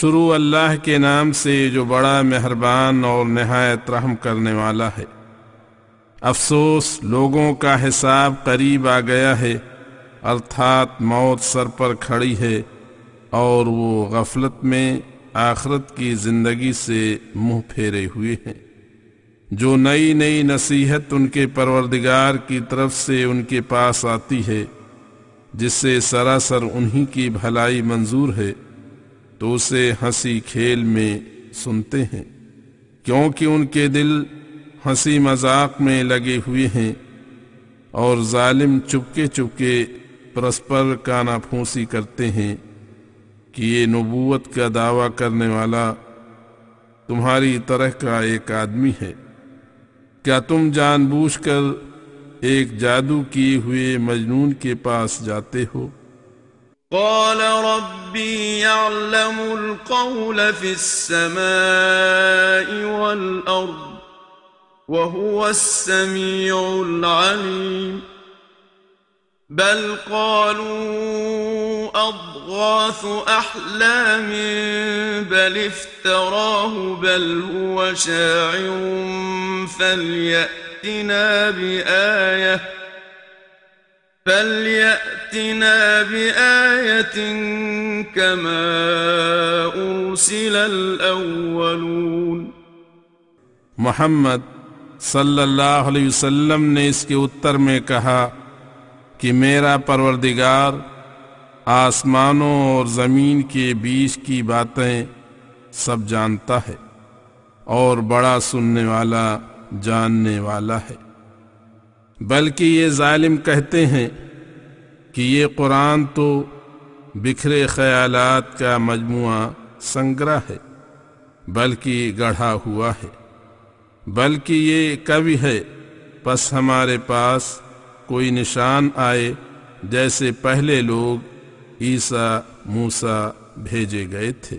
شروع اللہ کے نام سے جو بڑا مہربان اور نہایت رحم کرنے والا ہے۔ افسوس، لوگوں کا حساب قریب آ گیا ہے۔ ارتھات موت سر پر کھڑی ہے اور وہ غفلت میں آخرت کی زندگی سے منہ پھیرے ہوئے ہیں۔ جو نئی نئی نصیحت ان کے پروردگار کی طرف سے ان کے پاس آتی ہے، جس سے سراسر انہی کی بھلائی منظور ہے۔ تو اسے ہنسی کھیل میں سنتے ہیں، کیونکہ ان کے دل ہنسی مذاق میں لگے ہوئے ہیں اور ظالم چپکے چپکے پرسپر کانا پھونسی کرتے ہیں کہ یہ نبوت کا دعویٰ کرنے والا تمہاری طرح کا ایک آدمی ہے۔ کیا تم جان بوجھ کر ایک جادو کیے ہوئے مجنون کے پاس جاتے ہو؟ قال ربي يعلم القول في السماء والأرض وهو السميع العليم. بل قالوا أضغاث أحلام بل افتراه بل هو شاعر فليأتنا بآية. فليأتنا بآية كما أرسل الأولون محمد صلی اللہ علیہ وسلم نے اس کے اتر میں کہا کہ میرا پروردگار آسمانوں اور زمین کے بیچ کی باتیں سب جانتا ہے اور بڑا سننے والا، جاننے والا ہے۔ بلکہ یہ ظالم کہتے ہیں کہ یہ قرآن تو بکھرے خیالات کا مجموعہ سنگرہ ہے، بلکہ گڑھا ہوا ہے۔ بلکہ یہ کبھی ہے، پس ہمارے پاس کوئی نشان آئے جیسے پہلے لوگ عیسیٰ موسا بھیجے گئے تھے۔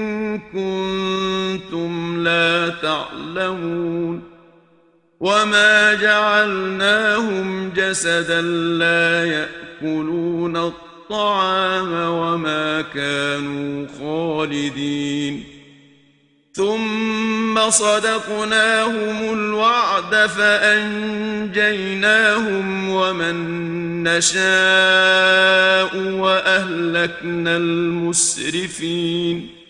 كنتم لا تعلمون وما جعلناهم جسدا لا يأكلون الطعام وما كانوا خالدين. ثم صدقناهم الوعد فأنجيناهم ومن نشاء وأهلكنا المسرفين.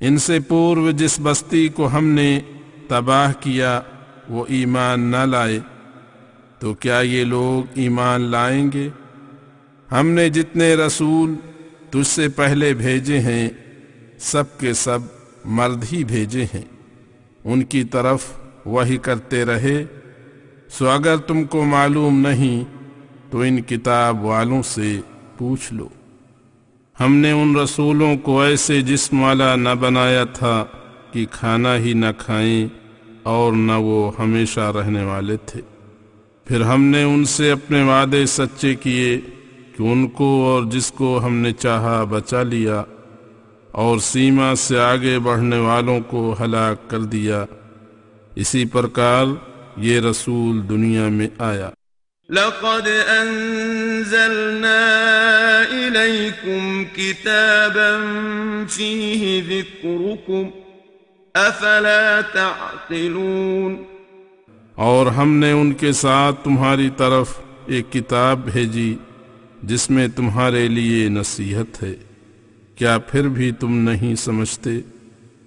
ان سے پورو جس بستی کو ہم نے تباہ کیا، وہ ایمان نہ لائے۔ تو کیا یہ لوگ ایمان لائیں گے؟ ہم نے جتنے رسول تجھ سے پہلے بھیجے ہیں، سب کے سب مرد ہی بھیجے ہیں۔ ان کی طرف وہی کرتے رہے۔ سو اگر تم کو معلوم نہیں، تو ان کتاب والوں سے پوچھ لو۔ ہم نے ان رسولوں کو ایسے جسم والا نہ بنایا تھا کہ کھانا ہی نہ کھائیں اور نہ وہ ہمیشہ رہنے والے تھے۔ پھر ہم نے ان سے اپنے وعدے سچے کیے کہ ان کو اور جس کو ہم نے چاہا بچا لیا اور سیما سے آگے بڑھنے والوں کو ہلاک کر دیا۔ اسی پرکار یہ رسول دنیا میں آیا۔ لقد أنزلنا إليكم كتابا فيه ذكركم أفلا تعقلون اور ہم نے ان کے ساتھ تمہاری طرف ایک کتاب بھیجی جس میں تمہارے لیے نصیحت ہے۔ کیا پھر بھی تم نہیں سمجھتے؟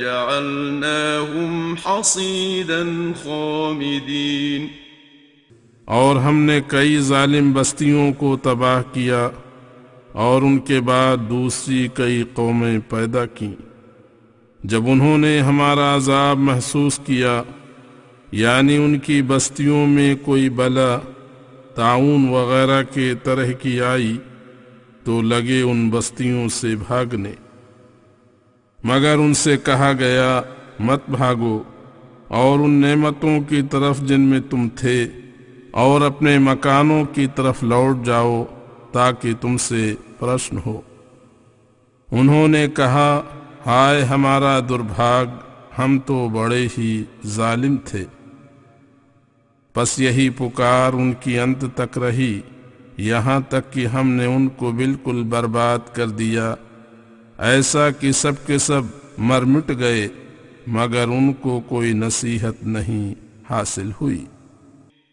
جعلناهم حصيدا خامدين. اور ہم نے کئی ظالم بستیوں کو تباہ کیا اور ان کے بعد دوسری کئی قومیں پیدا کیں۔ جب انہوں نے ہمارا عذاب محسوس کیا یعنی ان کی بستیوں میں کوئی بلا، تعاون وغیرہ کے طرح کی آئی، تو لگے ان بستیوں سے بھاگنے۔ مگر ان سے کہا گیا، مت بھاگو، اور ان نعمتوں کی طرف جن میں تم تھے، اور اپنے مکانوں کی طرف لوٹ جاؤ تاکہ تم سے پرشن ہو۔ انہوں نے کہا، ہائے ہمارا دربھاگ، ہم تو بڑے ہی ظالم تھے۔ بس یہی پکار ان کی انت تک رہی، یہاں تک کہ ہم نے ان کو بالکل برباد کر دیا۔ ایسا کہ سب کے سب مر مٹ گئے مگر ان کو کوئی نصیحت نہیں حاصل ہوئی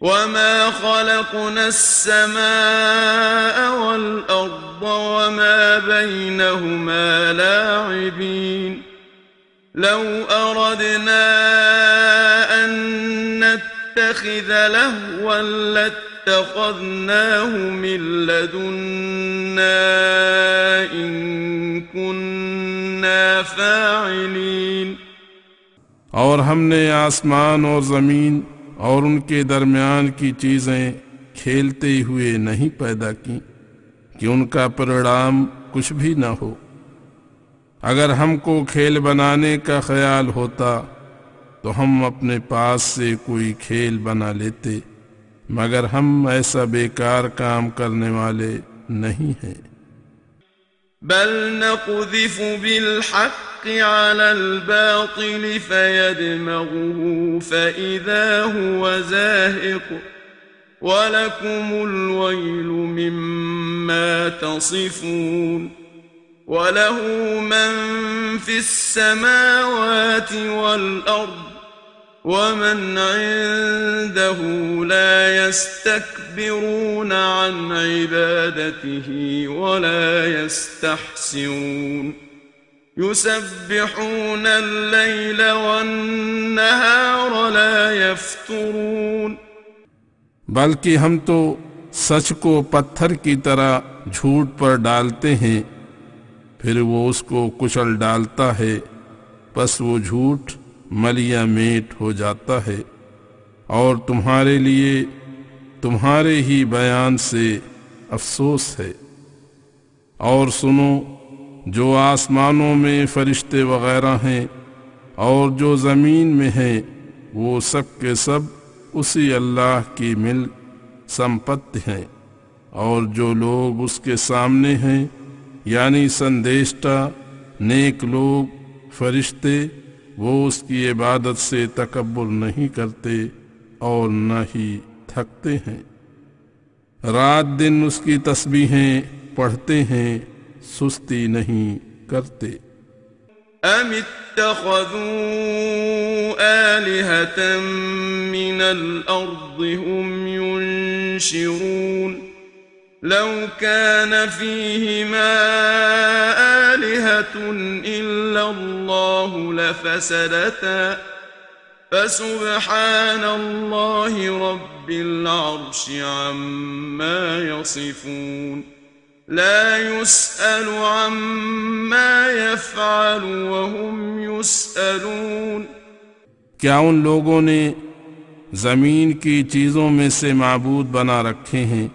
وما خلقنا السماء والأرض وما بينهما لاعبين لو أردنا أن نتخذ لهوا لاتخذناه من لدنا إن كنا فاعلين. اور ہم نے آسمان اور زمین اور ان کے درمیان کی چیزیں کھیلتے ہوئے نہیں پیدا کی کہ ان کا پرنام کچھ بھی نہ ہو۔ اگر ہم کو کھیل بنانے کا خیال ہوتا تو ہم اپنے پاس سے کوئی کھیل بنا لیتے۔ مگر ہم ایسا بیکار کام کرنے والے نہیں ہیں بل نقذف بالحق على الباطل فيدمغه فإذا هو زاهق ولكم الويل مما تصفون وله من في السماوات والأرض ومن عنده لا يستكبرون عن عبادته ولا يستحسرون يسبحون الليل والنهار لا يفترون بلکہ ہم تو سچ کو پتھر کی طرح جھوٹ پر ڈالتے ہیں، پھر وہ اس کو کچل ڈالتا ہے بس وہ جھوٹ ملیا میٹ ہو جاتا ہے اور تمہارے لیے تمہارے ہی بیان سے افسوس ہے۔ اور سنو، جو آسمانوں میں فرشتے وغیرہ ہیں اور جو زمین میں ہیں، وہ سب کے سب اسی اللہ کی مل سمپت ہیں۔ اور جو لوگ اس کے سامنے ہیں یعنی سندیشٹا، نیک لوگ، فرشتے وہ اس کی عبادت سے تکبر نہیں کرتے اور نہ ہی تھکتے ہیں۔ رات دن اس کی تسبیحیں پڑھتے ہیں، سستی نہیں کرتے۔ ام اتخذوا آلهة من الأرض هم ينشرون۔ لو كان فيهما آلهة إلا الله لفسدتا فسبحان الله رب العرش عما يصفون لا يسأل عما يفعل وهم يسألون کیا ان لوگوں نے زمین کی چیزوں میں سے معبود بنا رکھے ہیں؟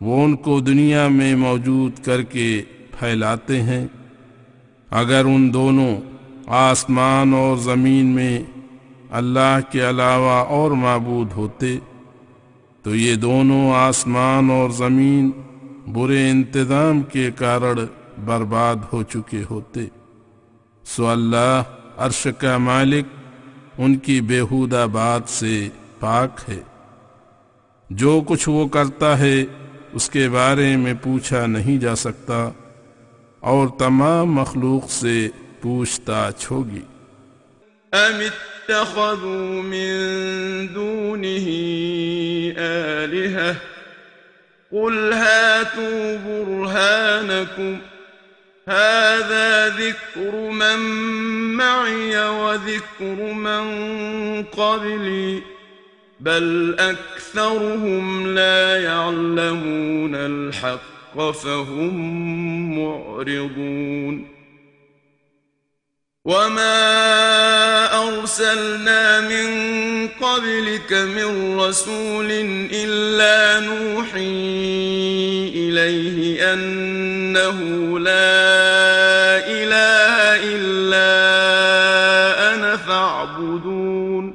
وہ ان کو دنیا میں موجود کر کے پھیلاتے ہیں۔ اگر ان دونوں آسمان اور زمین میں اللہ کے علاوہ اور معبود ہوتے، تو یہ دونوں آسمان اور زمین برے انتظام کے کارڑ برباد ہو چکے ہوتے۔ سو اللہ عرش کا مالک ان کی بےحودہ بات سے پاک ہے۔ جو کچھ وہ کرتا ہے، اس کے بارے میں پوچھا نہیں جا سکتا۔ اور تمام مخلوق پوچھ تاچھ ہوگی أم اتخذوا من دونه آلهة؟ قل هاتوا برهانكم هذا ذكر من معي وذكر من قبلي بل أكثرهم لا يعلمون الحق۔ فهم معرضون. وما ارسلنا من قبلك من رسول الا نوحي اليه انه لا اله الا أنا فاعبدون.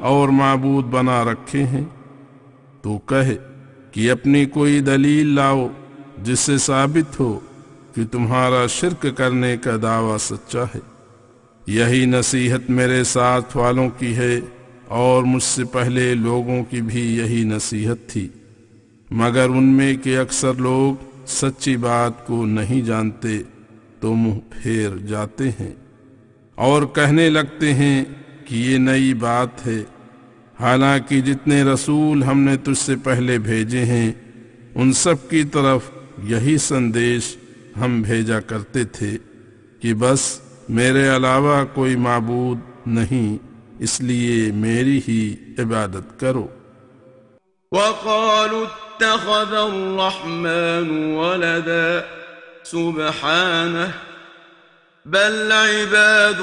اور معبود بنا رکھے ہیں؟ تو کہے کہ اپنی کوئی دلیل لاؤ جس سے ثابت ہو کہ تمہارا شرک کرنے کا دعویٰ سچا ہے۔ یہی نصیحت میرے ساتھ والوں کی ہے اور مجھ سے پہلے لوگوں کی بھی یہی نصیحت تھی۔ مگر ان میں کے اکثر لوگ سچی بات کو نہیں جانتے تو منہ پھیر جاتے ہیں اور کہنے لگتے ہیں کہ یہ نئی بات ہے۔ حالانکہ جتنے رسول ہم نے تجھ سے پہلے بھیجے ہیں، ان سب کی طرف یہی سندیش ہم بھیجا کرتے تھے کہ بس میرے علاوہ کوئی معبود نہیں، اس لیے میری ہی عبادت کرو۔ وقالوا اتخذ الرحمن ولدا، سبحانه، بل عباد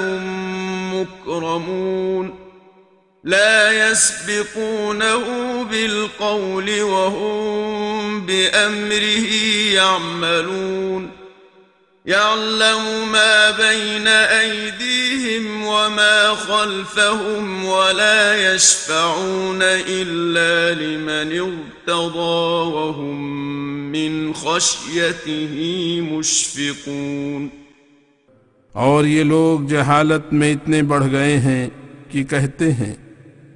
مكرمون۔ لا يسبقونه بالقول وهم بأمره يعملون. يعلم ما بين أيديهم وما خلفهم ولا يشفعون إلا لمن ارتضى وهم من خشيته مشفقون. اور یہ لوگ جہالت میں اتنے بڑھ گئے ہیں کہ کہتے ہیں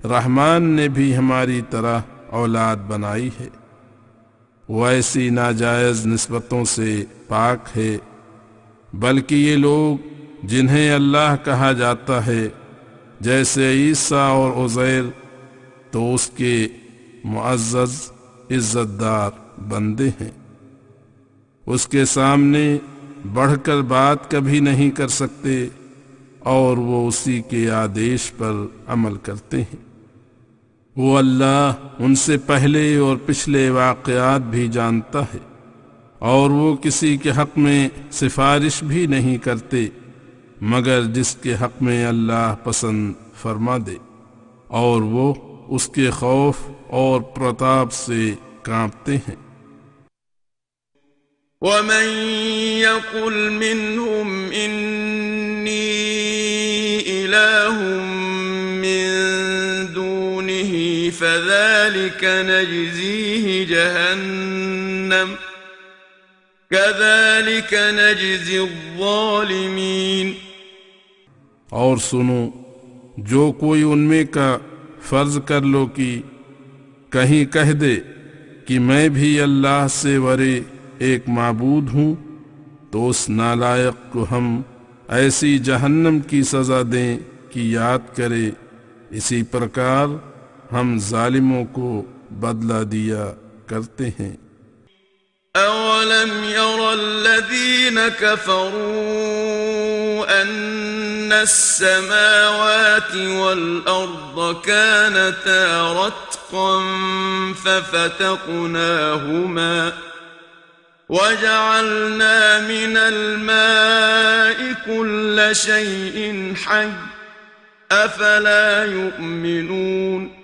رحمان نے بھی ہماری طرح اولاد بنائی ہے۔ وہ ایسی ناجائز نسبتوں سے پاک ہے، بلکہ یہ لوگ جنہیں اللہ کہا جاتا ہے، جیسے عیسیٰ اور عزیر، تو اس کے معزز عزت دار بندے ہیں۔ اس کے سامنے بڑھ کر بات کبھی نہیں کر سکتے، اور وہ اسی کے آدیش پر عمل کرتے ہیں۔ وہ اللہ ان سے پہلے اور پچھلے واقعات بھی جانتا ہے اور وہ کسی کے حق میں سفارش بھی نہیں کرتے، مگر جس کے حق میں اللہ پسند فرما دے اور وہ اس کے خوف اور پرتاپ سے کانپتے ہیں۔ ومن يقل منهم إني إله من فذلك نجزيه جهنم. كذلك نجزي الظالمين. اور سنو، جو کوئی ان میں کا فرض کر لو کہ کہیں کہہ دے کہ میں بھی اللہ سے ورے ایک معبود ہوں، تو اس نالائق کو ہم ایسی جہنم کی سزا دیں کہ یاد کرے اسی پرکار ہم ظالموں کو بدلہ دیا کرتے ہیں۔ أولم ير الذين كفروا أن السماوات والأرض كانتا رتقا ففتقناهما وجعلنا من الماء كل شيء حي أفلا يؤمنون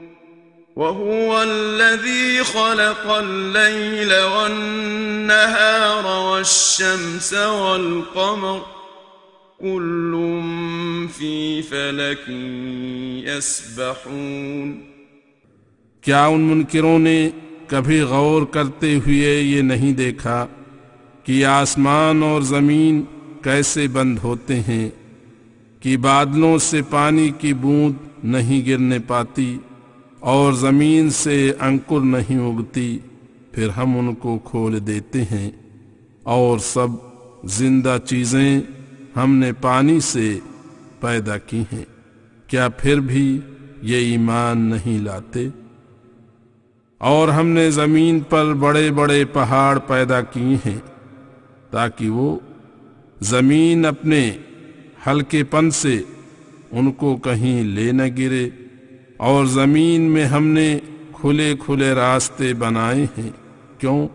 وهو الذي خلق الليل والنهار والشمس والقمر كل في فلك يسبحون کیا ان منکروں نے کبھی غور کرتے ہوئے یہ نہیں دیکھا کہ آسمان اور زمین کیسے بند ہوتے ہیں کہ بادلوں سے پانی کی بوند نہیں گرنے پاتی؟ اور زمین سے انکر نہیں اگتی، پھر ہم ان کو کھول دیتے ہیں۔ اور سب زندہ چیزیں ہم نے پانی سے پیدا کی ہیں۔ کیا پھر بھی یہ ایمان نہیں لاتے؟ اور ہم نے زمین پر بڑے بڑے پہاڑ پیدا کیے ہیں تاکہ وہ زمین اپنے ہلکے پن سے ان کو کہیں لے نہ گرے۔ اور زمین میں ہم نے کھلے کھلے راستے بنائے ہیں۔ کیوں؟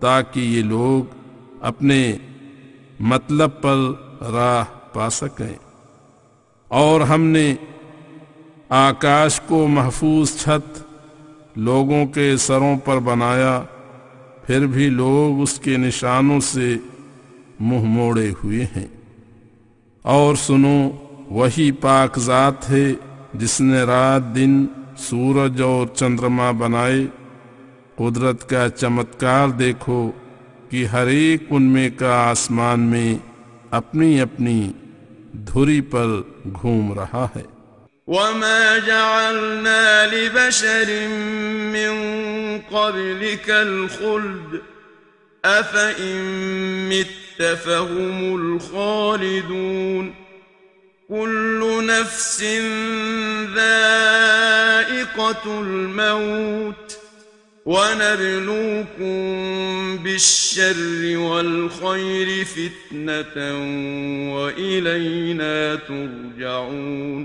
تاکہ یہ لوگ اپنے مطلب پر راہ پا سکیں۔ اور ہم نے آکاش کو محفوظ چھت لوگوں کے سروں پر بنایا، پھر بھی لوگ اس کے نشانوں سے منہ موڑے ہوئے ہیں۔ اور سنو، وہی پاک ذات ہے جس نے رات دن سورج اور چندرما بنائے، قدرت کا چمتکار دیکھو کہ ہر ایک ان میں کا آسمان میں اپنی اپنی دھری پر گھوم رہا ہے۔ وما جعلنا لبشر من قبلك الخلد أفإن مت فهم الخالدون كل نفس ذائقة الموت ونبلوكم بالشر والخير فتنة وإلينا ترجعون.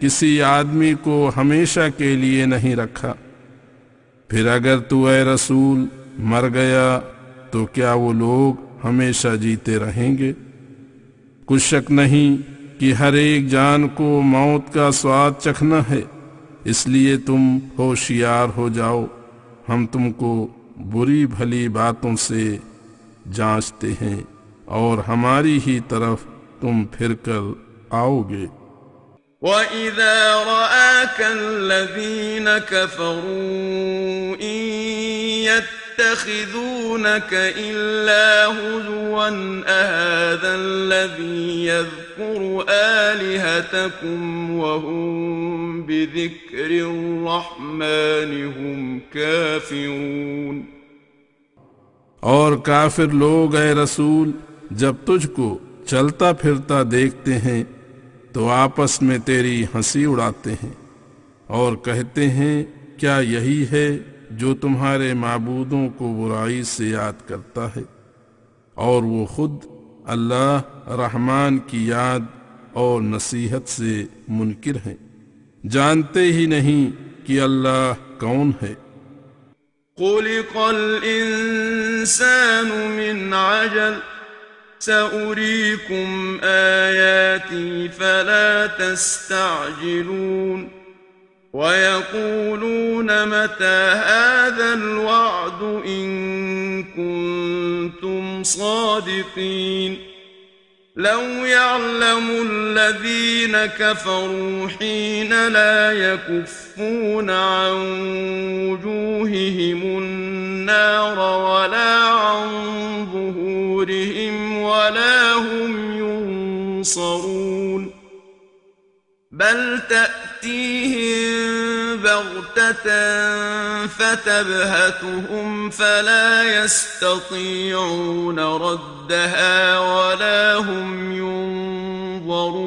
کسی آدمی کو ہمیشہ کے لیے نہیں رکھا۔ پھر اگر تو اے رسول مر گیا تو کیا وہ لوگ ہمیشہ جیتے رہیں گے۔ کچھ شک نہیں کہ ہر ایک جان کو موت کا سواد چکھنا ہے۔ اس لیے تم ہوشیار ہو جاؤ۔ ہم تم کو بری بھلی باتوں سے جانچتے ہیں اور ہماری ہی طرف تم پھر کر آؤ گے۔ وَإِذَا رَآكَ الَّذِينَ كَفَرُوا إِن يتخذونك إلا هزوا، أهذا الذي يذكر آلهتكم وهم بذكر الرحمن هم كافرون. اور کافر لوگ اے رسول، جب تجھ کو چلتا پھرتا دیکھتے ہیں، تو آپس میں تیری ہنسی اڑاتے ہیں اور کہتے ہیں، کیا یہی ہے؟ جو تمہارے معبودوں کو برائی سے یاد کرتا ہے، اور وہ خود اللہ رحمان کی یاد اور نصیحت سے منکر ہیں۔ جانتے ہی نہیں کہ اللہ کون ہے۔ خلق الانسان من عجل، سأريكم آياتي فلا تستعجلون۔ ويقولون متى هذا الوعد إن كنتم صادقين لو يعلم الذين كفروا حين لا يكفون عن وجوههم النار ولا عن ظهورهم ولا هم ينصرون بل تأتيهم بغتة فتبهتهم فلا يستطيعون ردها ولا هم ينظرون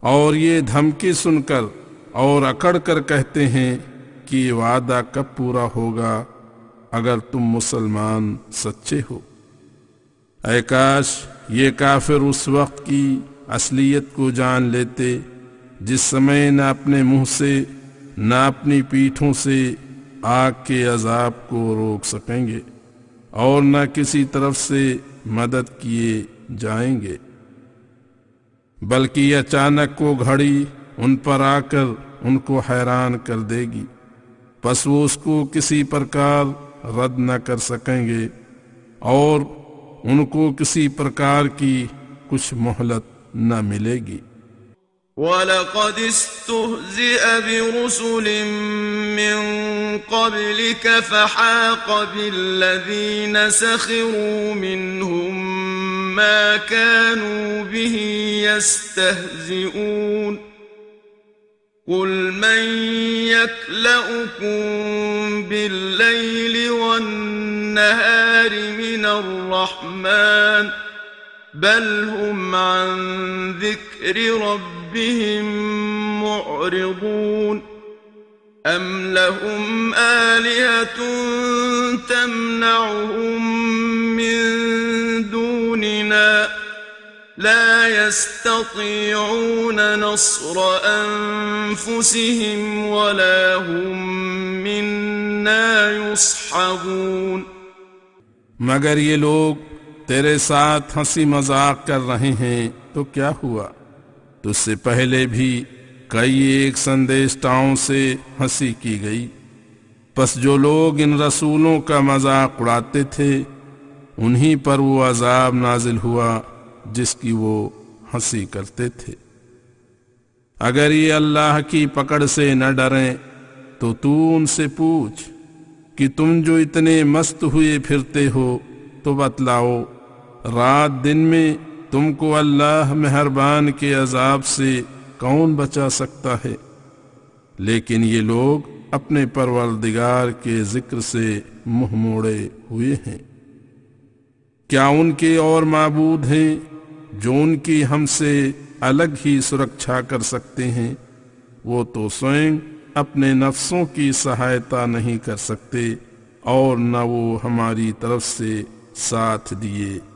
اور یہ دھمکی سن کر اور اکڑ کر کہتے ہیں کہ یہ وعدہ کب پورا ہوگا اگر تم مسلمان سچے ہو۔ اے کاش، یہ کافر اس وقت کی اصلیت کو جان لیتے جس سمے نہ اپنے منہ سے، نہ اپنی پیٹھوں سے آگ کے عذاب کو روک سکیں گے اور نہ کسی طرف سے مدد کیے جائیں گے۔ بلکہ اچانک کو گھڑی ان پر آ کر ان کو حیران کر دے گی۔ پس وہ اس کو کسی پرکار رد نہ کر سکیں گے اور ان کو کسی پرکار کی کچھ مہلت نہ ملے گی۔ وَلَقَدِ اسْتُهْزِئَ بِرُسُلٍ مِّن قَبْلِكَ فَحَاقَ بِالَّذِينَ سَخِرُوا مِنْهُمْ مَا كَانُوا بِهِ يَسْتَهْزِئُونَ قُلْ مَنْ يَكْلَأُكُمْ بِاللَّيْلِ وَالنَّهَارِ مِنَ الرَّحْمَنِ بل هم عن ذكر ربهم معرضون أم لهم آلهة تمنعهم من دوننا لا يستطيعون نصر أنفسهم ولا هم منا يصحبون مگر یہ لوگ تیرے ساتھ ہنسی مذاق کر رہے ہیں، تو کیا ہوا؟ تجھ سے پہلے بھی کئی ایک سندیشتاؤں سے ہنسی کی گئی۔ پس جو لوگ ان رسولوں کا مذاق اڑاتے تھے، انہی پر وہ عذاب نازل ہوا جس کی وہ ہنسی کرتے تھے۔ اگر یہ اللہ کی پکڑ سے نہ ڈریں، تو تو ان سے پوچھ کہ تم جو اتنے مست ہوئے پھرتے ہو، تو بتلاؤ رات دن میں تم کو اللہ مہربان کے عذاب سے کون بچا سکتا ہے؟ لیکن یہ لوگ اپنے پروردگار کے ذکر سے منہ موڑے ہوئے ہیں۔ کیا ان کے اور معبود ہیں جو ان کی ہم سے الگ ہی سرکشا کر سکتے ہیں؟ وہ تو سوئم اپنے نفسوں کی سہایتا نہیں کر سکتے اور نہ وہ ہماری طرف سے ساتھ دیے۔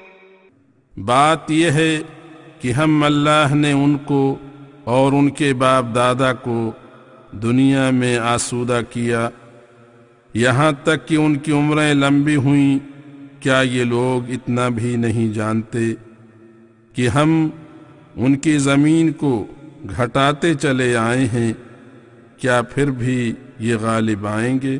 بات یہ ہے کہ ہم اللہ نے ان کو اور ان کے باپ دادا کو دنیا میں آسودہ کیا۔ یہاں تک کہ ان کی عمریں لمبی ہوئیں۔ کیا یہ لوگ اتنا بھی نہیں جانتے کہ ہم ان کی زمین کو گھٹاتے چلے آئے ہیں؟ کیا پھر بھی یہ غالب آئیں گے؟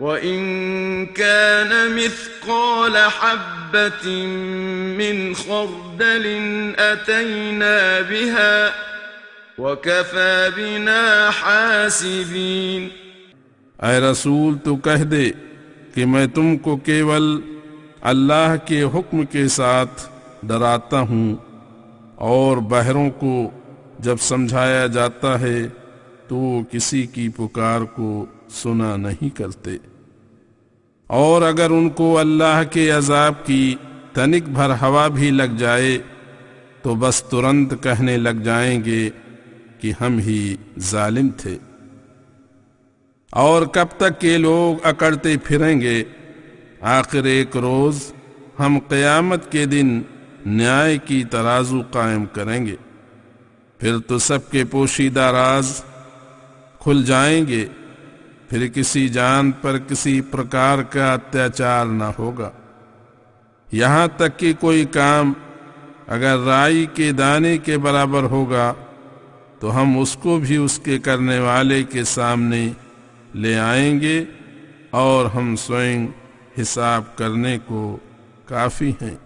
وإن كان مثقال حبة من خردل أتينا بها وكفى بنا حاسبين اے رسول تو کہہ دے کہ میں تم کو کیول اللہ کے حکم کے ساتھ ڈراتا ہوں اور بہروں کو جب سمجھایا جاتا ہے تو کسی کی پکار کو سنا نہیں کرتے۔ اور اگر ان کو اللہ کے عذاب کی تنک بھر ہوا بھی لگ جائے، تو بس ترنت کہنے لگ جائیں گے کہ ہم ہی ظالم تھے۔ اور کب تک کے لوگ اکڑتے پھریں گے، آخر ایک روز ہم قیامت کے دن نیائے کی ترازو قائم کریں گے۔ پھر تو سب کے پوشیدہ راز کھل جائیں گے۔ پھر کسی جان پر کسی پرکار کا اتیاچار نہ ہوگا۔ یہاں تک کہ کوئی کام اگر رائی کے دانے کے برابر ہوگا، تو ہم اس کو بھی اس کے کرنے والے کے سامنے لے آئیں گے اور ہم سوئیں حساب کرنے کو کافی ہیں۔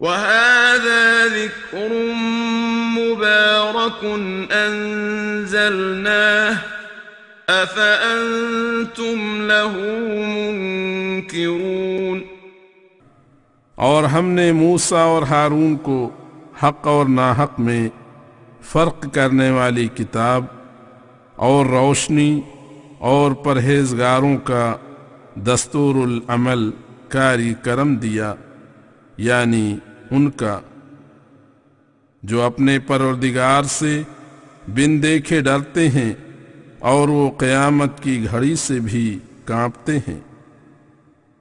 وهذا ذكر مبارك أنزلناه أفأنتم له منكرون اور ہم نے موسا اور ہارون کو حق اور ناحق میں فرق کرنے والی کتاب اور روشنی اور پرہیزگاروں کا دستور العمل کاری کرم دیا یعنی ان کا، جو اپنے پروردگار سے بن دیکھے ڈرتے ہیں اور وہ قیامت کی گھڑی سے بھی کانپتے ہیں۔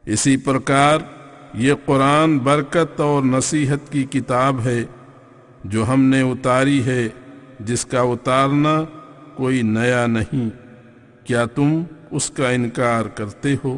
اسی پرکار یہ قرآن برکت اور نصیحت کی کتاب ہے جو ہم نے اتاری ہے، جس کا اتارنا کوئی نیا نہیں۔ کیا تم اس کا انکار کرتے ہو؟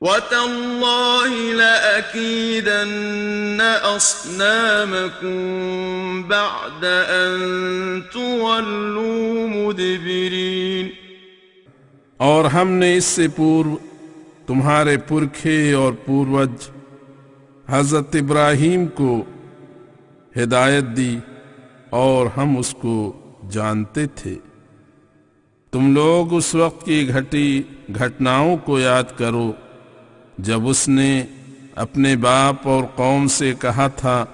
وتالله لأكيدن أصنامكم بعد أن تولوا مدبرين اور ہم نے اس سے پورو تمہارے پرکھے اور پوروج حضرت ابراہیم کو ہدایت دی اور ہم اس کو جانتے تھے۔ تم لوگ اس وقت کی گھٹی، گھٹناؤں کو یاد کرو۔ جب اس نے اپنے باپ اور قوم سے کہا تھا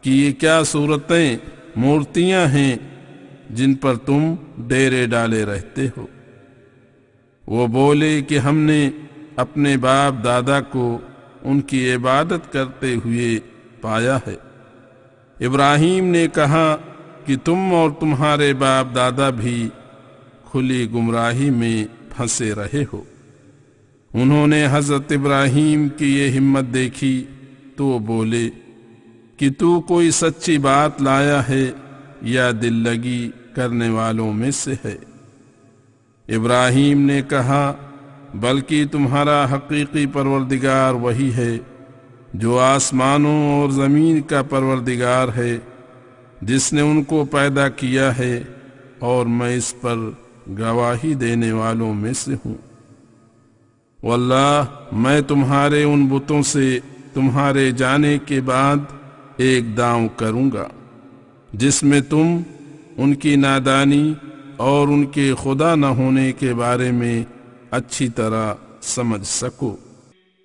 کہ یہ کیا صورتیں مورتیاں ہیں جن پر تم ڈیرے ڈالے رہتے ہو۔ وہ بولے کہ ہم نے اپنے باپ دادا کو ان کی عبادت کرتے ہوئے پایا ہے۔ ابراہیم نے کہا کہ تم اور تمہارے باپ دادا بھی کھلی گمراہی میں پھنسے رہے ہو۔ انہوں نے حضرت ابراہیم کی یہ ہمت دیکھی تو بولے کہ تو کوئی سچی بات لایا ہے یا دل لگی کرنے والوں میں سے ہے۔ ابراہیم نے کہا، بلکہ تمہارا حقیقی پروردگار وہی ہے جو آسمانوں اور زمین کا پروردگار ہے، جس نے ان کو پیدا کیا ہے اور میں اس پر گواہی دینے والوں میں سے ہوں۔ واللہ، میں تمہارے ان بتوں سے تمہارے جانے کے بعد ایک داؤں کروں گا، جس میں تم ان کی نادانی اور ان کے خدا نہ ہونے کے بارے میں اچھی طرح سمجھ سکو۔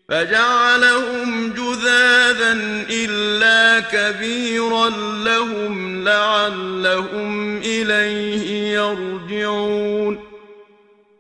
فجعلهم جذاذا إلا كبيرا لهم لعلهم إليه يرجعون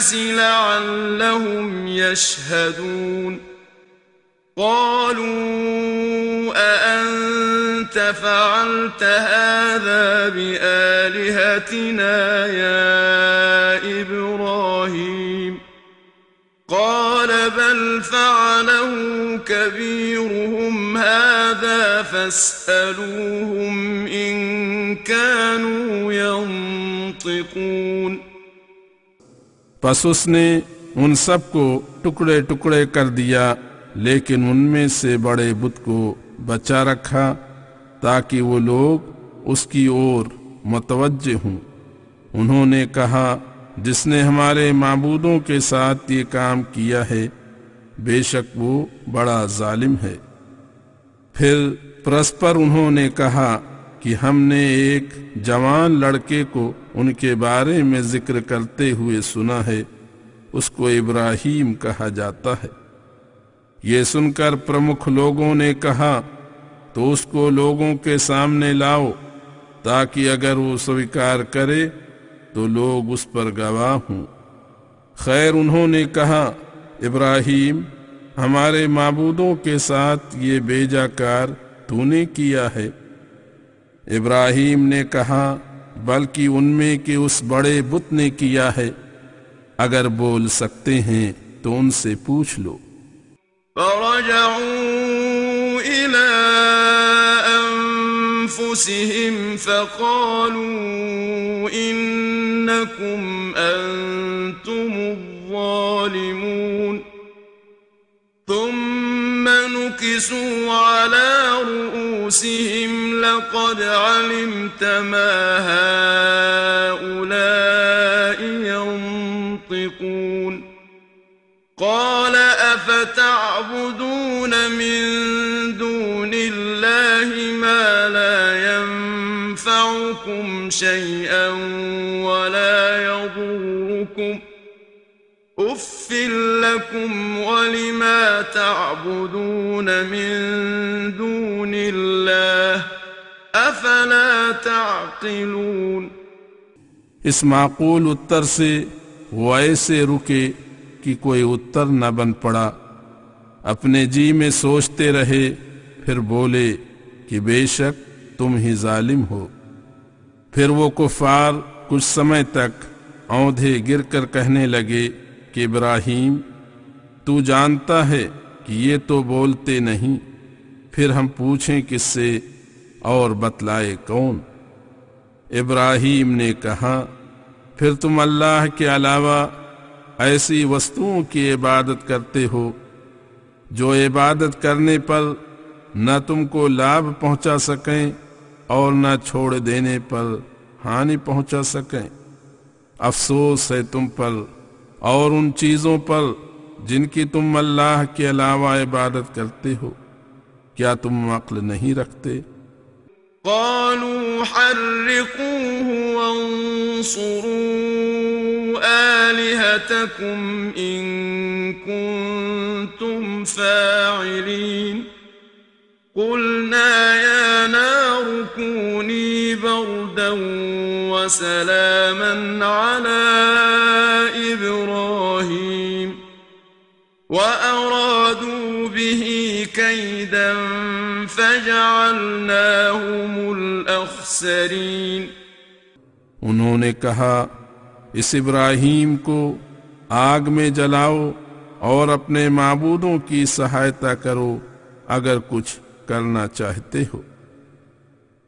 الناس لعلهم يشهدون. قالوا أأنت فعلت هذا بآلهتنا يا إبراهيم؟ قال بل فعله كبيرهم هذا فاسألوهم إن كانوا ينطقون. پس اس نے ان سب کو ٹکڑے ٹکڑے کر دیا، لیکن ان میں سے بڑے بت کو بچا رکھا تاکہ وہ لوگ اس کی اور متوجہ ہوں۔ انہوں نے کہا، جس نے ہمارے معبودوں کے ساتھ یہ کام کیا ہے، بے شک وہ بڑا ظالم ہے۔ پھر پرسپر انہوں نے کہا کہ ہم نے ایک جوان لڑکے کو ان کے بارے میں ذکر کرتے ہوئے سنا ہے، اس کو ابراہیم کہا جاتا ہے۔ یہ سن کر پرمکھ لوگوں نے کہا، تو اس کو لوگوں کے سامنے لاؤ، تاکہ اگر وہ سویکار کرے تو لوگ اس پر گواہ ہوں۔ خیر انہوں نے کہا، ابراہیم، ہمارے معبودوں کے ساتھ یہ بیجا کار تو نے کیا ہے؟ ابراہیم نے کہا، بلکہ ان میں کہ اس بڑے بت نے کیا ہے۔ اگر بول سکتے ہیں تو ان سے پوچھ لو۔ فرجعوا إلى أنفسهم فقالوا إنكم أنتم الظالمون۔ نكسوا على رؤوسهم لقد علمت ما هؤلاء ينطقون. قال أفتعبدون من دون الله ما لا ينفعكم شيئا ولا لكم ولما تعبدون من دون الله أفلا تعقلون اس معقول اتر سے وہ ایسے رکے کہ کوئی اتر نہ بن پڑا۔ اپنے جی میں سوچتے رہے، پھر بولے کہ بے شک تم ہی ظالم ہو۔ پھر وہ کفار کچھ سمے تک اوندھے گر کر کہنے لگے کہ ابراہیم تو جانتا ہے کہ یہ تو بولتے نہیں، پھر ہم پوچھیں کس سے اور بتلائے کون؟ ابراہیم نے کہا، پھر تم اللہ کے علاوہ ایسی وستوؤں کی عبادت کرتے ہو، جو عبادت کرنے پر نہ تم کو لابھ پہنچا سکیں اور نہ چھوڑ دینے پر ہانی پہنچا سکیں۔ افسوس ہے تم پر اور ان چیزوں پر جن کی تم اللہ کے علاوہ عبادت کرتے ہو کیا تم عقل نہیں رکھتے قالوا حرقوه وانصروا آلهتكم إن كنتم فاعلين قلنا يا نار كوني بردا وسلاما على إبراهيم وأرادوا به كيدا فجعلناهم الأخسرين انہوں نے کہا، اس ابراہیم کو آگ میں جلاؤ اور اپنے معبودوں کی سہایتا کرو، اگر کچھ کرنا چاہتے ہو۔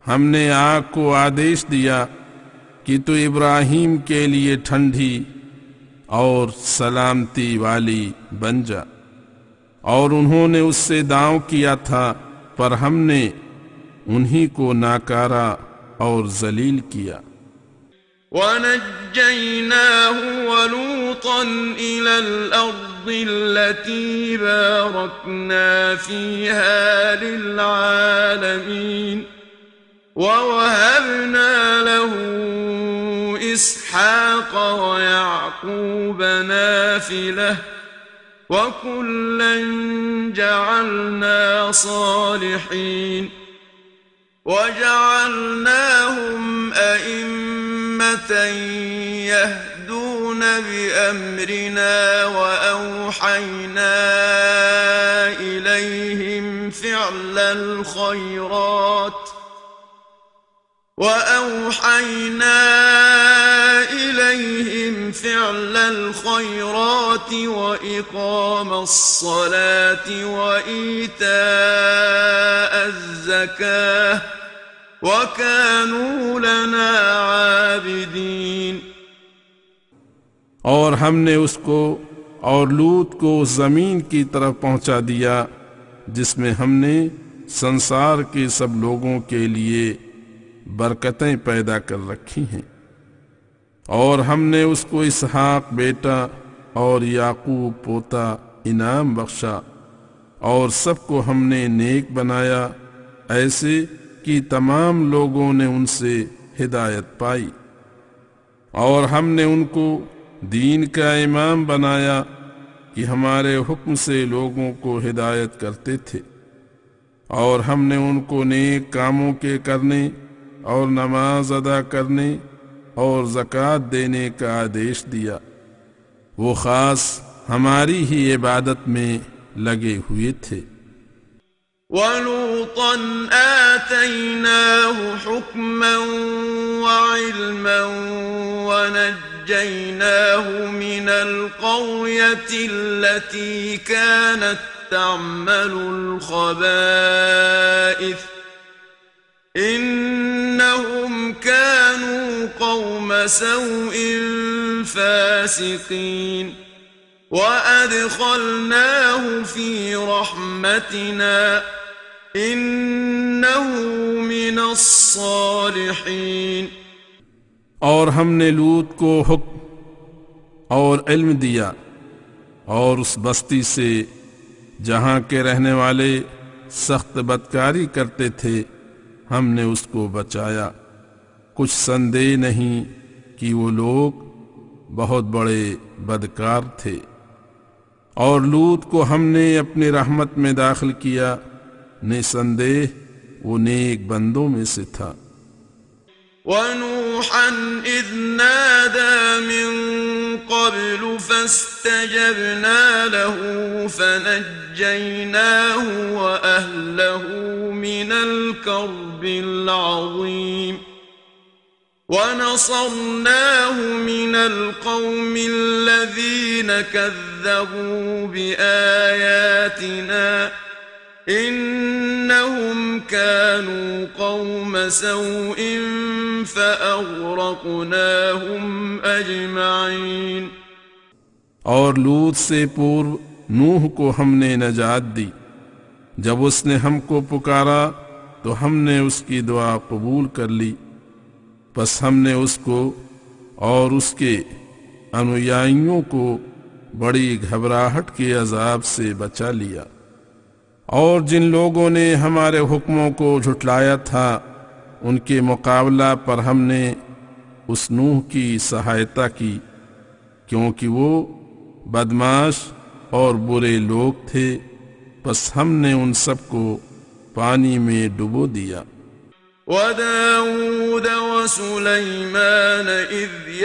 ہم نے آگ کو آدیش دیا کہ تو ابراہیم کے لیے ٹھنڈی اور سلامتی والی بن جا۔ اور انہوں نے اس سے داؤں کیا تھا، پر ہم نے انہی کو ناکارا اور ذلیل کیا۔ ونجيناه ولوطا إلى الأرض التي باركنا فيها للعالمين ووهبنا له إسحاق ويعقوب نافلة وكلا جعلنا صالحين وجعلناهم أئمة يهدون بأمرنا وأوحينا إليهم فعل الخيرات وأوحينا إليهم فعل الخيرات وإقام الصلاة وإيتاء الزكاة وكانوا لنا عابدين اور ہم نے اس کو اور لوت کو زمین کی طرف پہنچا دیا، جس میں ہم نے سنسار کے سب لوگوں کے لیے برکتیں پیدا کر رکھی ہیں۔ اور ہم نے اس کو اسحاق بیٹا اور یعقوب پوتا انعام بخشا اور سب کو ہم نے نیک بنایا، ایسے کہ تمام لوگوں نے ان سے ہدایت پائی۔ اور ہم نے ان کو دین کا امام بنایا کہ ہمارے حکم سے لوگوں کو ہدایت کرتے تھے۔ اور ہم نے ان کو نیک کاموں کے کرنے اور نماز ادا کرنے اور زکات دینے کا آدیش دیا وہ خاص ہماری ہی عبادت میں لگے ہوئے تھے ولوطا آتيناه حكما وعلما ونجيناه من الْقَوْيَةِ التي كانت تعمل الخبائث إنهم كانوا قوم سوء فاسقين. وأدخلناه في رحمتنا. إنه من الصالحين. اور ہم نے لوت کو حکم اور علم دیا اور اس بستی سے جہاں کے رہنے والے سخت بدکاری کرتے تھے ہم نے اس کو بچایا۔ کچھ سندے نہیں کہ وہ لوگ بہت بڑے بدکار تھے۔ اور لوت کو ہم نے اپنی رحمت میں داخل کیا نسندے وہ نیک بندوں میں سے تھا۔ ونوحا إذ نادى من قبل فاستجبنا له فنجيناه وأهله من الكرب العظيم ونصرناه من القوم الذين كذبوا بآياتنا إنهم كانوا قوم سوء فأغرقناهم أجمعين. اور لوت سے پورو نوح کو ہم نے نجات دی. جب اس نے ہم کو پکارا تو ہم نے اس کی دعا قبول کر لی. بس ہم نے اس کو اور اس کے انویائیوں کو بڑی گھبراہٹ کے عذاب سے بچا لیا. اور جن لوگوں نے ہمارے حکموں کو جھٹلایا تھا، ان کے مقابلہ پر ہم نے اس نوح کی سہایتا کی، کیونکہ وہ بدماش اور برے لوگ تھے۔ بس ہم نے ان سب کو پانی میں ڈبو دیا۔ وداود وسليمان إذ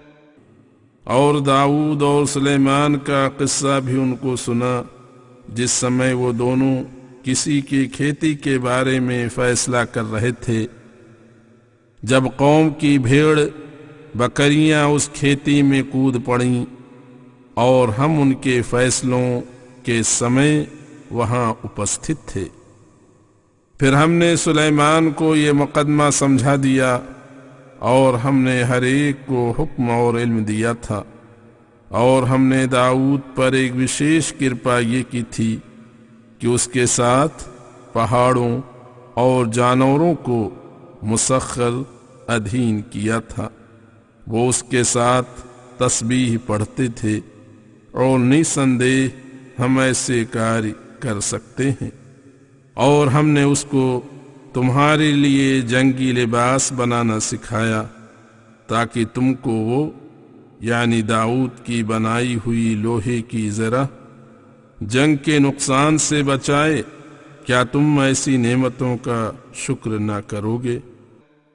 اور داود اور سلیمان کا قصہ بھی ان کو سنا، جس سمے وہ دونوں کسی کی کھیتی کے بارے میں فیصلہ کر رہے تھے۔ جب قوم کی بھیڑ بکریاں اس کھیتی میں کود پڑیں اور ہم ان کے فیصلوں کے سمے وہاں اپستھت تھے۔ پھر ہم نے سلیمان کو یہ مقدمہ سمجھا دیا اور ہم نے ہر ایک کو حکم اور علم دیا تھا۔ اور ہم نے داؤد پر ایک وشیش کرپا یہ کی تھی کہ اس کے ساتھ پہاڑوں اور جانوروں کو مسخر ادھین کیا تھا۔ وہ اس کے ساتھ تسبیح پڑھتے تھے اور نسندیہ ہم ایسے کار کر سکتے ہیں۔ اور ہم نے اس کو تمہارے لیے جنگی لباس بنانا سکھایا، تاکہ تم کو وہ یعنی داؤد کی بنائی ہوئی لوہے کی ذرا جنگ کے نقصان سے بچائے۔ کیا تم ایسی نعمتوں کا شکر نہ کرو گے؟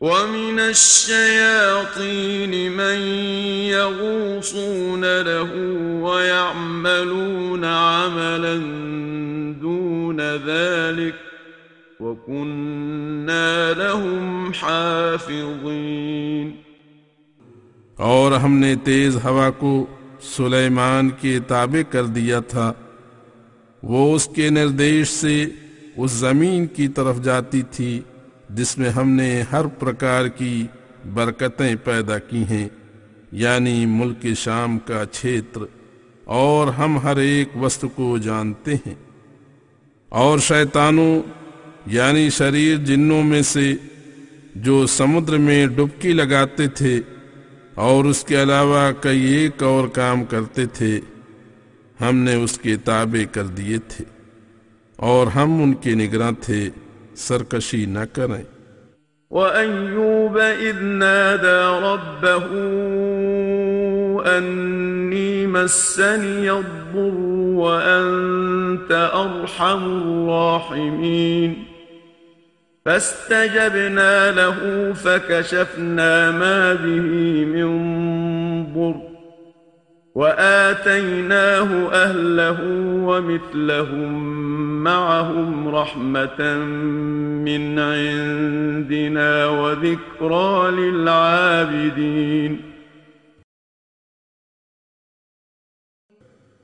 ومن الشياطين من يغوصون له ويعملون عملا دون ذلك وكنا لهم حافظين اور ہم نے تیز ہوا کو سلیمان کے تابع کر دیا تھا۔ وہ اس کے نردیش سے اس زمین کی طرف جاتی تھی۔ جس میں ہم نے ہر پرکار کی برکتیں پیدا کی ہیں یعنی ملک شام کا چھیتر، اور ہم ہر ایک وسط کو جانتے ہیں۔ اور شیطانوں یعنی شریر جنوں میں سے جو سمندر میں ڈبکی لگاتے تھے، اور اس کے علاوہ کئی ایک اور کام کرتے تھے، ہم نے اس کے تابع کر دیے تھے، اور ہم ان کے نگراں تھے۔ سرکشی نہ کریں وأيوب إذ نادى ربه أني مسني الضر وأنت أرحم الراحمين. فاستجبنا له فكشفنا ما به من ضر. وآتيناه أهله ومثلهم معهم رحمة من عندنا وذكرى للعابدين.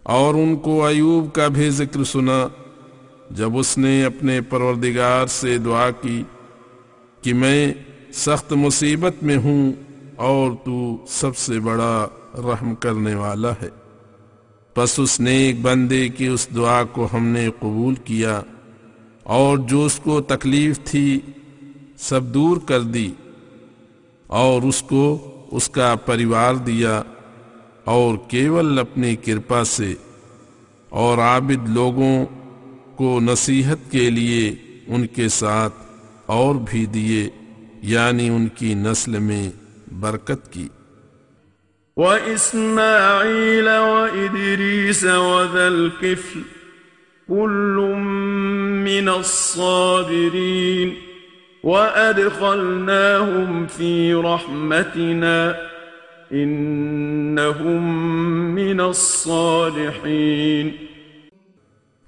اور ان کو ایوب کا بھی ذکر سنا، جب اس نے اپنے پروردگار سے دعا کی کہ میں سخت مصیبت میں ہوں اور تو سب سے بڑا رحم کرنے والا ہے۔ پس اس نیک بندے کی اس دعا کو ہم نے قبول کیا اور جو اس کو تکلیف تھی، سب دور کر دی اور اس کو اس کا پریوار دیا اور کیول اپنی کرپا سے اور عابد لوگوں کو نصیحت کے لیے ان کے ساتھ اور بھی دیے یعنی ان کی نسل میں برکت کی۔ وإسماعيل وإدريس وذا الكفل كل من الصابرين وأدخلناهم في رحمتنا إنهم من الصالحين.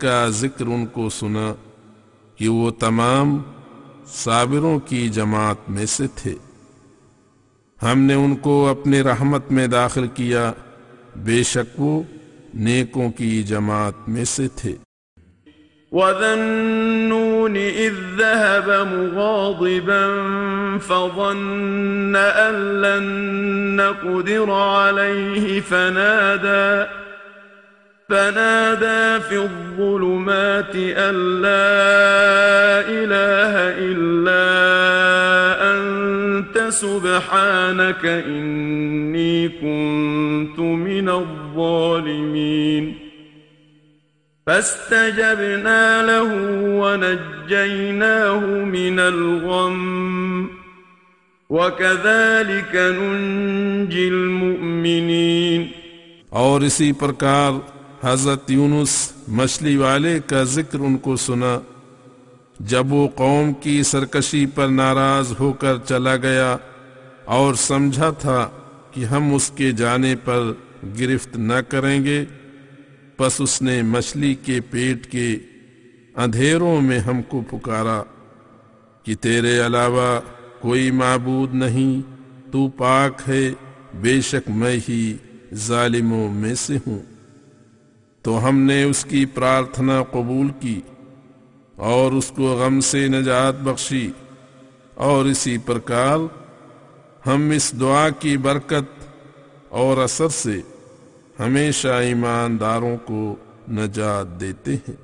کا ذکر ان کو سنا کہ وہ تمام صابروں کی جماعت میں سے تھے۔ ہم نے ان کو اپنے رحمت میں داخل کیا۔ بے شک وہ نیکوں کی جماعت میں سے تھے۔ وذا النون إذ ذهب مغاضبا فظن أن لن نقدر عليه فنادى فنادى في الظلمات أن لا إله إلا أنت سبحانك إني كنت من الظالمين. فاستجبنا له ونجيناه من الغم. وكذلك ننجي المؤمنين. اور اسی پرکار حضرت یونس مچھلی والے کا ذکر ان کو سنا۔ جب وہ قوم کی سرکشی پر ناراض ہو کر چلا گیا اور سمجھا تھا کہ ہم اس کے جانے پر گرفت نہ کریں گے، پس اس نے مچھلی کے پیٹ کے اندھیروں میں ہم کو پکارا کہ تیرے علاوہ کوئی معبود نہیں، تو پاک ہے، بے شک میں ہی ظالموں میں سے ہوں۔ تو ہم نے اس کی پرارتھنا قبول کی اور اس کو غم سے نجات بخشی اور اسی پرکار ہم اس دعا کی برکت اور اثر سے ہمیشہ ایمانداروں کو نجات دیتے ہیں۔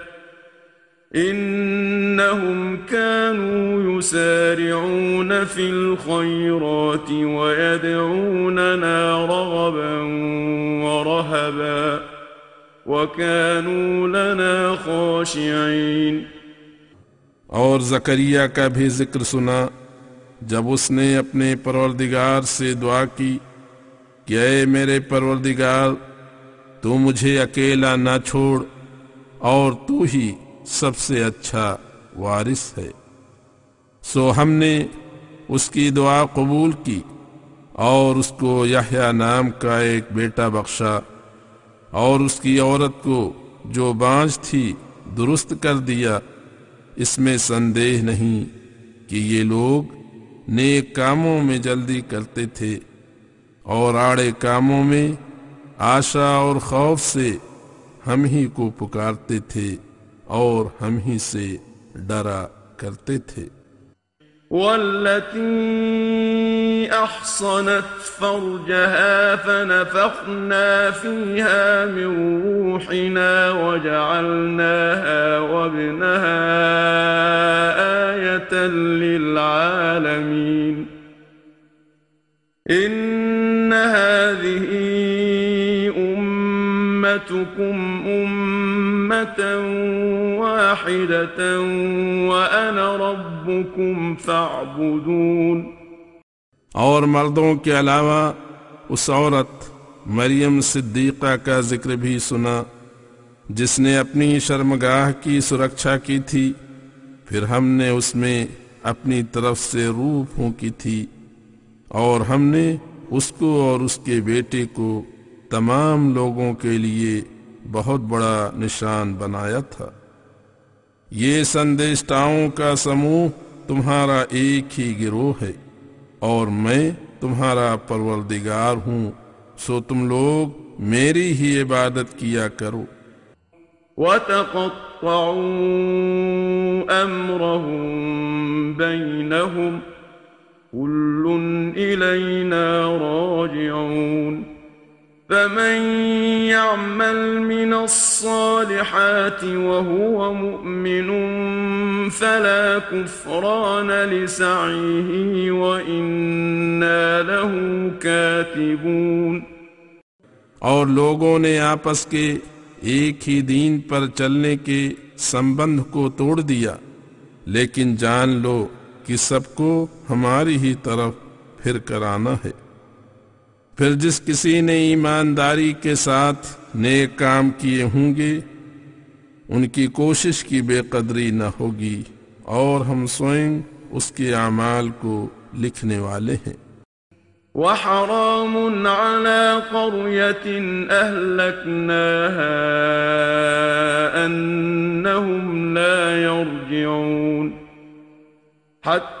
إنهم كانوا يسارعون في الخيرات ويدعوننا رغبا ورهبا وكانوا لنا خاشعين. اور زکریہ کا بھی ذکر سنا، جب اس نے اپنے پروردگار سے دعا کی کہ اے میرے پروردگار، تو مجھے اکیلا نہ چھوڑ اور تو ہی سب سے اچھا وارث ہے۔ سو ہم نے اس کی دعا قبول کی اور اس کو یحییٰ نام کا ایک بیٹا بخشا اور اس کی عورت کو جو بانج تھی درست کر دیا۔ اس میں سندیہ نہیں کہ یہ لوگ نیک کاموں میں جلدی کرتے تھے اور آڑے کاموں میں آشا اور خوف سے ہم ہی کو پکارتے تھے۔ اور ہم ہی سے ڈرا کرتے تھے والتي أحصنت فرجها فنفخنا فيها من روحنا وجعلناها وابنها آية للعالمين. إن هذه أمتكم أمة واحدة وأنا ربكم فاعبدون اور مردوں کے علاوہ اس عورت مریم صدیقہ کا ذکر بھی سنا، جس نے اپنی شرمگاہ کی سرکشا کی تھی، پھر ہم نے اس میں اپنی طرف سے روح پھونکی تھی، اور ہم نے اس کو اور اس کے بیٹے کو تمام لوگوں کے لیے بہت بڑا نشان بنایا تھا۔ یہ سندیشتاؤں کا سموہ تمہارا ایک ہی گروہ ہے اور میں تمہارا پروردگار ہوں، سو تم لوگ میری ہی عبادت کیا کرو۔ وتقطعوا أمرهم بينهم، كل إلينا راجعون۔ فمن يعمل من الصالحات وهو مؤمن فلا كفران لسعيه وإنا له كاتبون اور لوگوں نے آپس کے ایک ہی دین پر چلنے کے سمبند کو توڑ دیا۔ لیکن جان لو کہ سب کو ہماری ہی طرف پھر کرانا ہے۔ پھر جس کسی نے ایمانداری کے ساتھ نیک کام کیے ہوں گے، ان کی کوشش کی بے قدری نہ ہوگی اور ہم سوئیں اس کے اعمال کو لکھنے والے ہیں۔ وحرام على قرية أهلكناها أنهم لا يرجعون حتى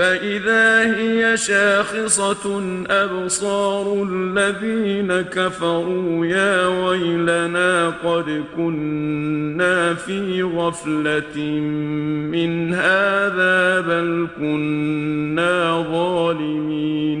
فإذا هي شاخصة أبصار الذين كفروا يا ويلنا قد كنا في غفلة من هذا بل كنا ظالمين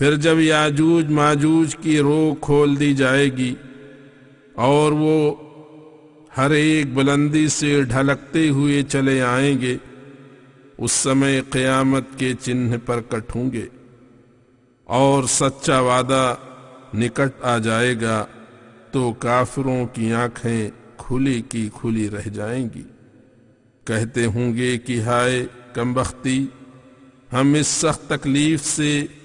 پھر جب یاجوج ماجوج کی روک کھول دی جائے گی اور وہ ہر ایک بلندی سے ڈھلکتے ہوئے چلے آئیں گے، اس سمے قیامت کے چنہ پر کٹ ہوں گے اور سچا وعدہ نکٹ آ جائے گا تو کافروں کی آنکھیں کھلی کی کھلی رہ جائیں گی۔ کہتے ہوں گے کہ ہائے کمبختی، ہم اس سخت تکلیف سے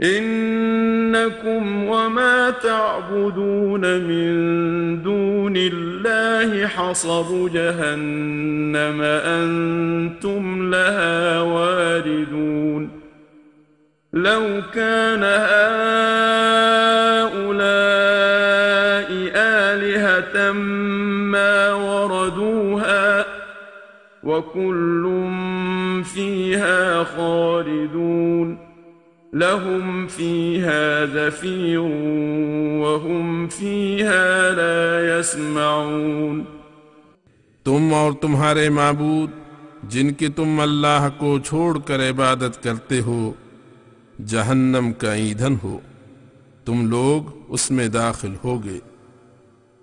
إنكم وما تعبدون من دون الله حصب جهنم أنتم لها واردون لو كان هؤلاء آلهة ما وردوها وكل فيها خالدون لهم فيها زفير وهم فيها لا يسمعون تم اور تمہارے معبود جن کی تم اللہ کو چھوڑ کر عبادت کرتے ہو جہنم کا ایندھن ہو، تم لوگ اس میں داخل ہوگے۔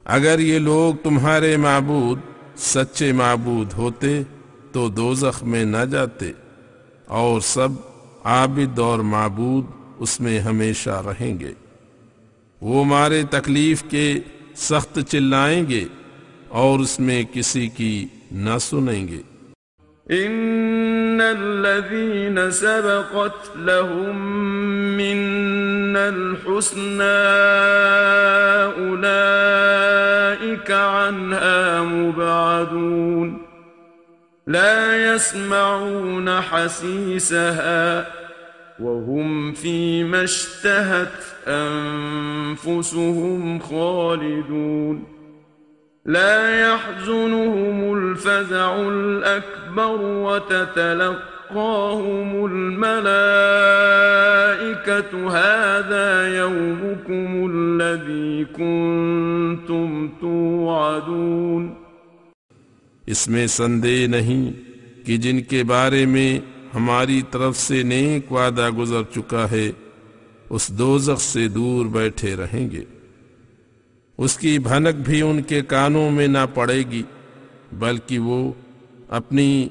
اگر یہ لوگ تمہارے معبود سچے معبود ہوتے تو دوزخ میں نہ جاتے، اور سب عابد اور معبود اس میں ہمیشہ رہیں گے۔ وہ مارے تکلیف کے سخت چلائیں گے اور اس میں کسی کی نہ سنیں گے۔ ان الذين سبقت لهم من الحسنى اولئك عنها مبعدون لا يسمعون حسيسها وهم فيما اشتهت أنفسهم خالدون لا يحزنهم الفزع الأكبر وتتلقاهم الملائكة، هذا يومكم الذي كنتم توعدون. اس میں سندے نہیں کہ جن کے بارے میں ہماری طرف سے نیک وعدہ گزر چکا ہے، اس دوزخ سے دور بیٹھے رہیں گے۔ اس کی بھنک بھی ان کے کانوں میں نہ پڑے گی، بلکہ وہ اپنی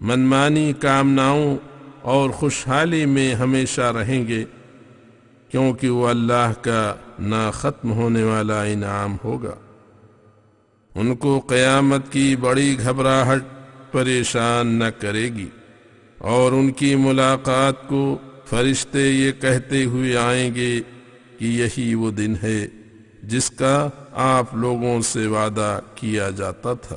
منمانی کامناؤں اور خوشحالی میں ہمیشہ رہیں گے، کیونکہ وہ اللہ کا نہ ختم ہونے والا انعام ہوگا۔ ان کو قیامت کی بڑی گھبراہٹ پریشان نہ کرے گی، اور ان کی ملاقات کو فرشتے یہ کہتے ہوئے آئیں گے کہ یہی وہ دن ہے جس کا آپ لوگوں سے وعدہ کیا جاتا تھا۔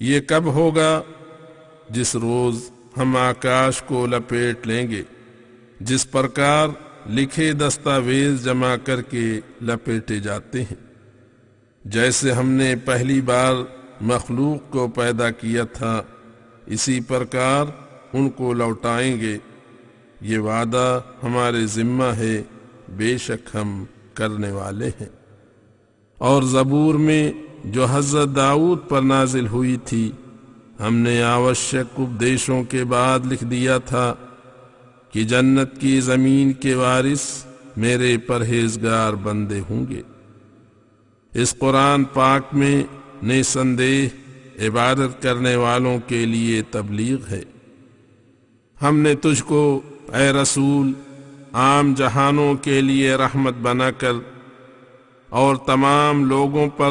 یہ کب ہوگا جس روز ہم آکاش کو لپیٹ لیں گے؟ جس پرکار لکھے دستاویز جمع کر کے لپیٹے جاتے ہیں۔ جیسے ہم نے پہلی بار مخلوق کو پیدا کیا تھا، اسی پرکار ان کو لوٹائیں گے۔ یہ وعدہ ہمارے ذمہ ہے، بے شک ہم کرنے والے ہیں۔ اور زبور میں جو حضرت داؤد پر نازل ہوئی تھی، ہم نے آوشک اپدیشوں کے بعد لکھ دیا تھا کہ جنت کی زمین کے وارث میرے پرہیزگار بندے ہوں گے۔ اس قرآن پاک میں نسندیہ عبادت کرنے والوں کے لیے تبلیغ ہے۔ ہم نے تجھ کو اے رسول عام جہانوں کے لیے رحمت بنا کر اور تمام لوگوں پر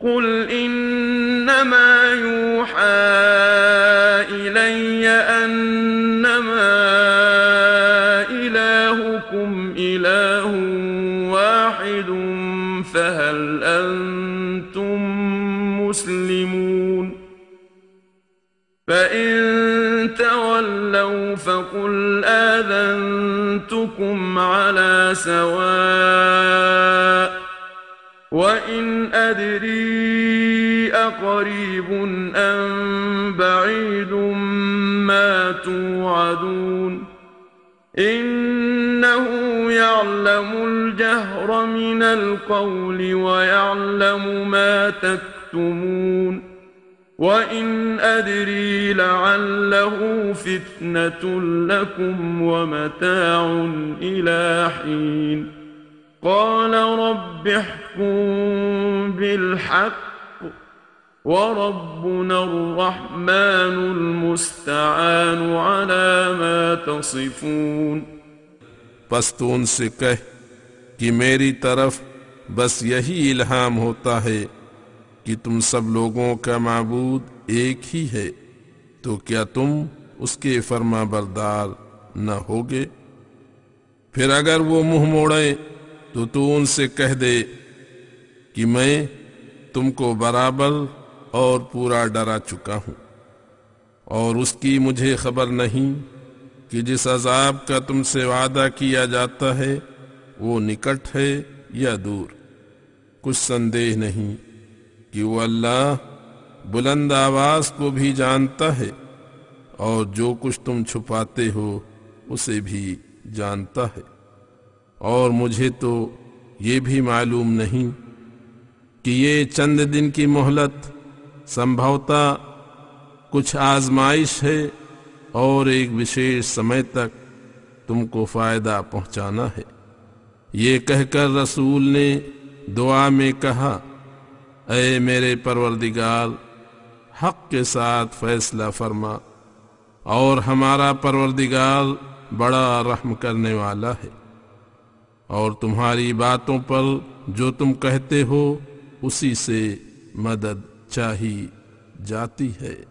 قل إنما يوحى إلي أنما إلهكم إله واحد فهل أنتم مسلمون فإن تولوا فقل آذنتم اذنتكم على سواء وإن أدري أقريب أم بعيد ما توعدون إنه يعلم الجهر من القول ويعلم ما تكتمون وإن أدري لعله فتنة لكم ومتاع إلى حين قال رب احكم بالحق وربنا الرحمن المستعان على ما تصفون پس تو ان سے کہ میری طرف بس یہی الہام ہوتا ہے کہ تم سب لوگوں کا معبود ایک ہی ہے، تو کیا تم اس کے فرما بردار نہ ہوگے؟ پھر اگر وہ منہ موڑے، تو تو ان سے کہہ دے کہ میں تم کو برابر اور پورا ڈرا چکا ہوں۔ اور اس کی مجھے خبر نہیں کہ جس عذاب کا تم سے وعدہ کیا جاتا ہے، وہ نکٹ ہے یا دور۔ کچھ سندیہ نہیں۔ کہ وہ اللہ بلند آواز کو بھی جانتا ہے اور جو کچھ تم چھپاتے ہو اسے بھی جانتا ہے۔ اور مجھے تو یہ بھی معلوم نہیں کہ یہ چند دن کی مہلت سمبھوتا کچھ آزمائش ہے اور ایک وشیش سمے تک تم کو فائدہ پہنچانا ہے۔ یہ کہہ کر رسول نے دعا میں کہا اے میرے پروردگار، حق کے ساتھ فیصلہ فرما، اور ہمارا پروردگار بڑا رحم کرنے والا ہے۔ اور تمہاری باتوں پر جو تم کہتے ہو، اسی سے مدد چاہی جاتی ہے۔